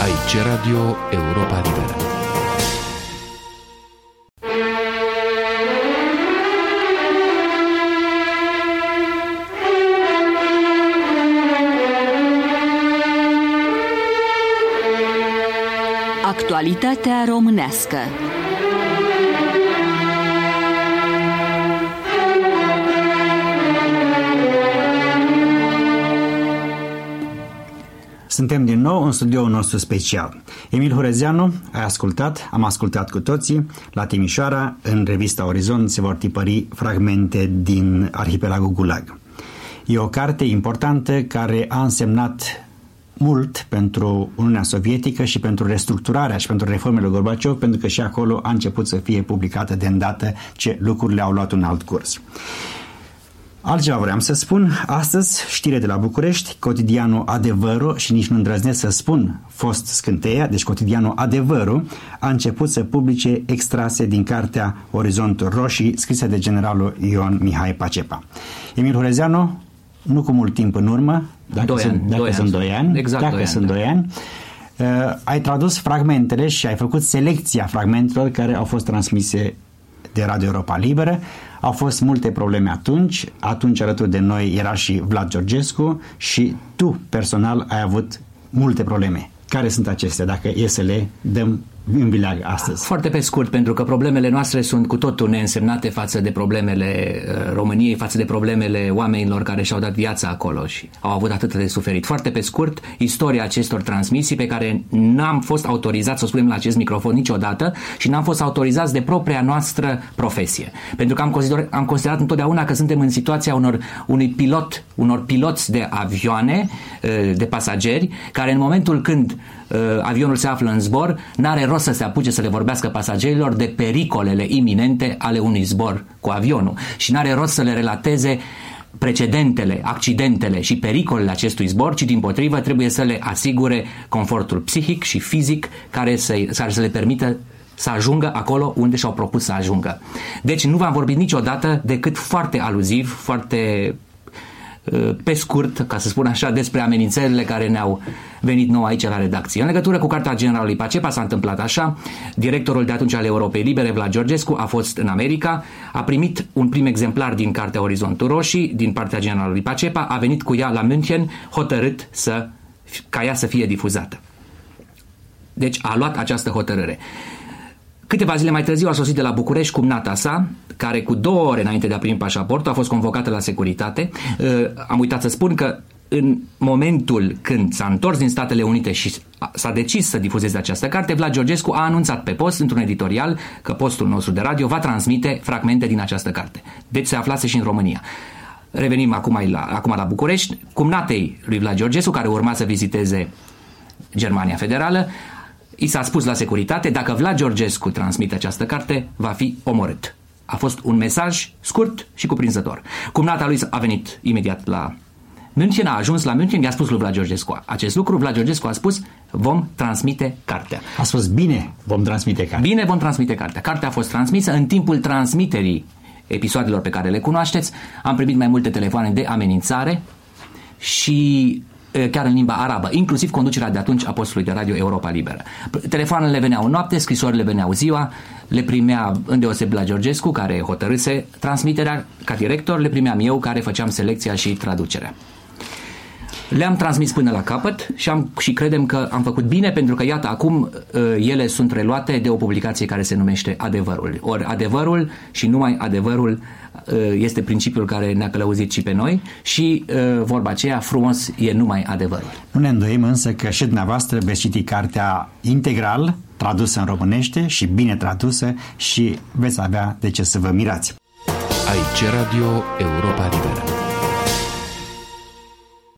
Aici Radio Europa Liberă. Actualitatea românească Suntem din nou în studioul nostru special. Emil Hurezeanu, ai ascultat, am ascultat cu toții, la Timișoara, în revista Orizont se vor tipări fragmente din arhipelagul Gulag. E o carte importantă care a însemnat mult pentru Uniunea Sovietică și pentru restructurarea și pentru reformele Gorbaciov, pentru că și acolo a început să fie publicată de îndată ce lucrurile au luat un alt curs. Altceva vreau să spun, astăzi știre de la București, cotidianul Adevărul și nici nu îndrăznesc să spun fost scânteia, deci cotidianul Adevărul a început să publice extrase din cartea Orizontul Roșii scrisă de generalul Ion Mihai Pacepa. Emil Horezeanu, nu cu mult timp în urmă, dacă doi sunt, ani, dacă doi sunt ani. doi ani, Exact dacă doi ani, sunt da. doi ani, uh, ai tradus fragmentele și ai făcut selecția fragmentelor care au fost transmise de Radio Europa Liberă. Au fost multe probleme atunci. Atunci alături de noi era și Vlad Georgescu și tu personal ai avut multe probleme. Care sunt acestea, dacă e să le dăm în vileag astăzi? Foarte pe scurt, pentru că problemele noastre sunt cu totul neînsemnate față de problemele uh, României, față de problemele oamenilor care și-au dat viața acolo și au avut atât de suferit. Foarte pe scurt, istoria acestor transmisii pe care n-am fost autorizați să o spunem la acest microfon niciodată și n-am fost autorizați de propria noastră profesie. Pentru că am considerat, am considerat întotdeauna că suntem în situația unor, unui pilot, unor piloți de avioane, uh, de pasageri, care în momentul când uh, avionul se află în zbor, n-are rost să se apuce să le vorbească pasagerilor de pericolele iminente ale unui zbor cu avionul și n-are rost să le relateze precedentele, accidentele și pericolele acestui zbor, ci din potrivă trebuie să le asigure confortul psihic și fizic care să, care să le permită să ajungă acolo unde și-au propus să ajungă. Deci nu v-am vorbit niciodată decât foarte aluziv, foarte uh, pe scurt, ca să spun așa, despre amenințările care ne-au venit nou aici la redacție. În legătură cu cartea generalului Pacepa s-a întâmplat așa. Directorul de atunci al Europei Libere, Vlad Georgescu, a fost în America, a primit un prim exemplar din cartea Orizontul Roșii, din partea generalului Pacepa, a venit cu ea la München, hotărât să, ca ea să fie difuzată. Deci a luat această hotărâre. Câteva zile mai târziu a sosit de la București cumnata sa, care cu două ore înainte de a primi pașaportul a fost convocată la securitate. Uh, Am uitat să spun că în momentul când s-a întors din Statele Unite și s-a decis să difuzeze această carte, Vlad Georgescu a anunțat pe post, într-un editorial, că postul nostru de radio va transmite fragmente din această carte. Deci se aflase și în România. Revenim acum la, acum la București. Cumnatei lui Vlad Georgescu, care urma să viziteze Germania Federală, i s-a spus la securitate, dacă Vlad Georgescu transmite această carte, va fi omorât. A fost un mesaj scurt și cuprinzător. Cumnata lui a venit imediat la München, a ajuns la München, i-a spus lui Vlad Georgescu acest lucru. Vlad Georgescu a spus, vom transmite cartea. A spus bine, vom transmite cartea. Bine, vom transmite cartea. Cartea a fost transmisă în timpul transmiterii episoadelor pe care le cunoașteți. Am primit mai multe telefoane de amenințare și e, chiar în limba arabă, inclusiv conducerea de atunci a postului de radio Europa Liberă. Telefoanele veneau noapte, scrisorile veneau ziua, le primea îndeoseb la Georgescu, care hotărâse transmiterea ca director, le primeam eu, care făceam selecția și traducerea. Le-am transmis până la capăt și, am, și credem că am făcut bine pentru că, iată, acum uh, ele sunt reluate de o publicație care se numește Adevărul. Ori adevărul și numai adevărul uh, este principiul care ne-a călăuzit și pe noi și uh, vorba aceea, frumos e numai adevărul. Nu ne îndoim însă că și dumneavoastră veți citi cartea integral, tradusă în românește și bine tradusă și veți avea de ce să vă mirați. Aici Radio Europa Liberă.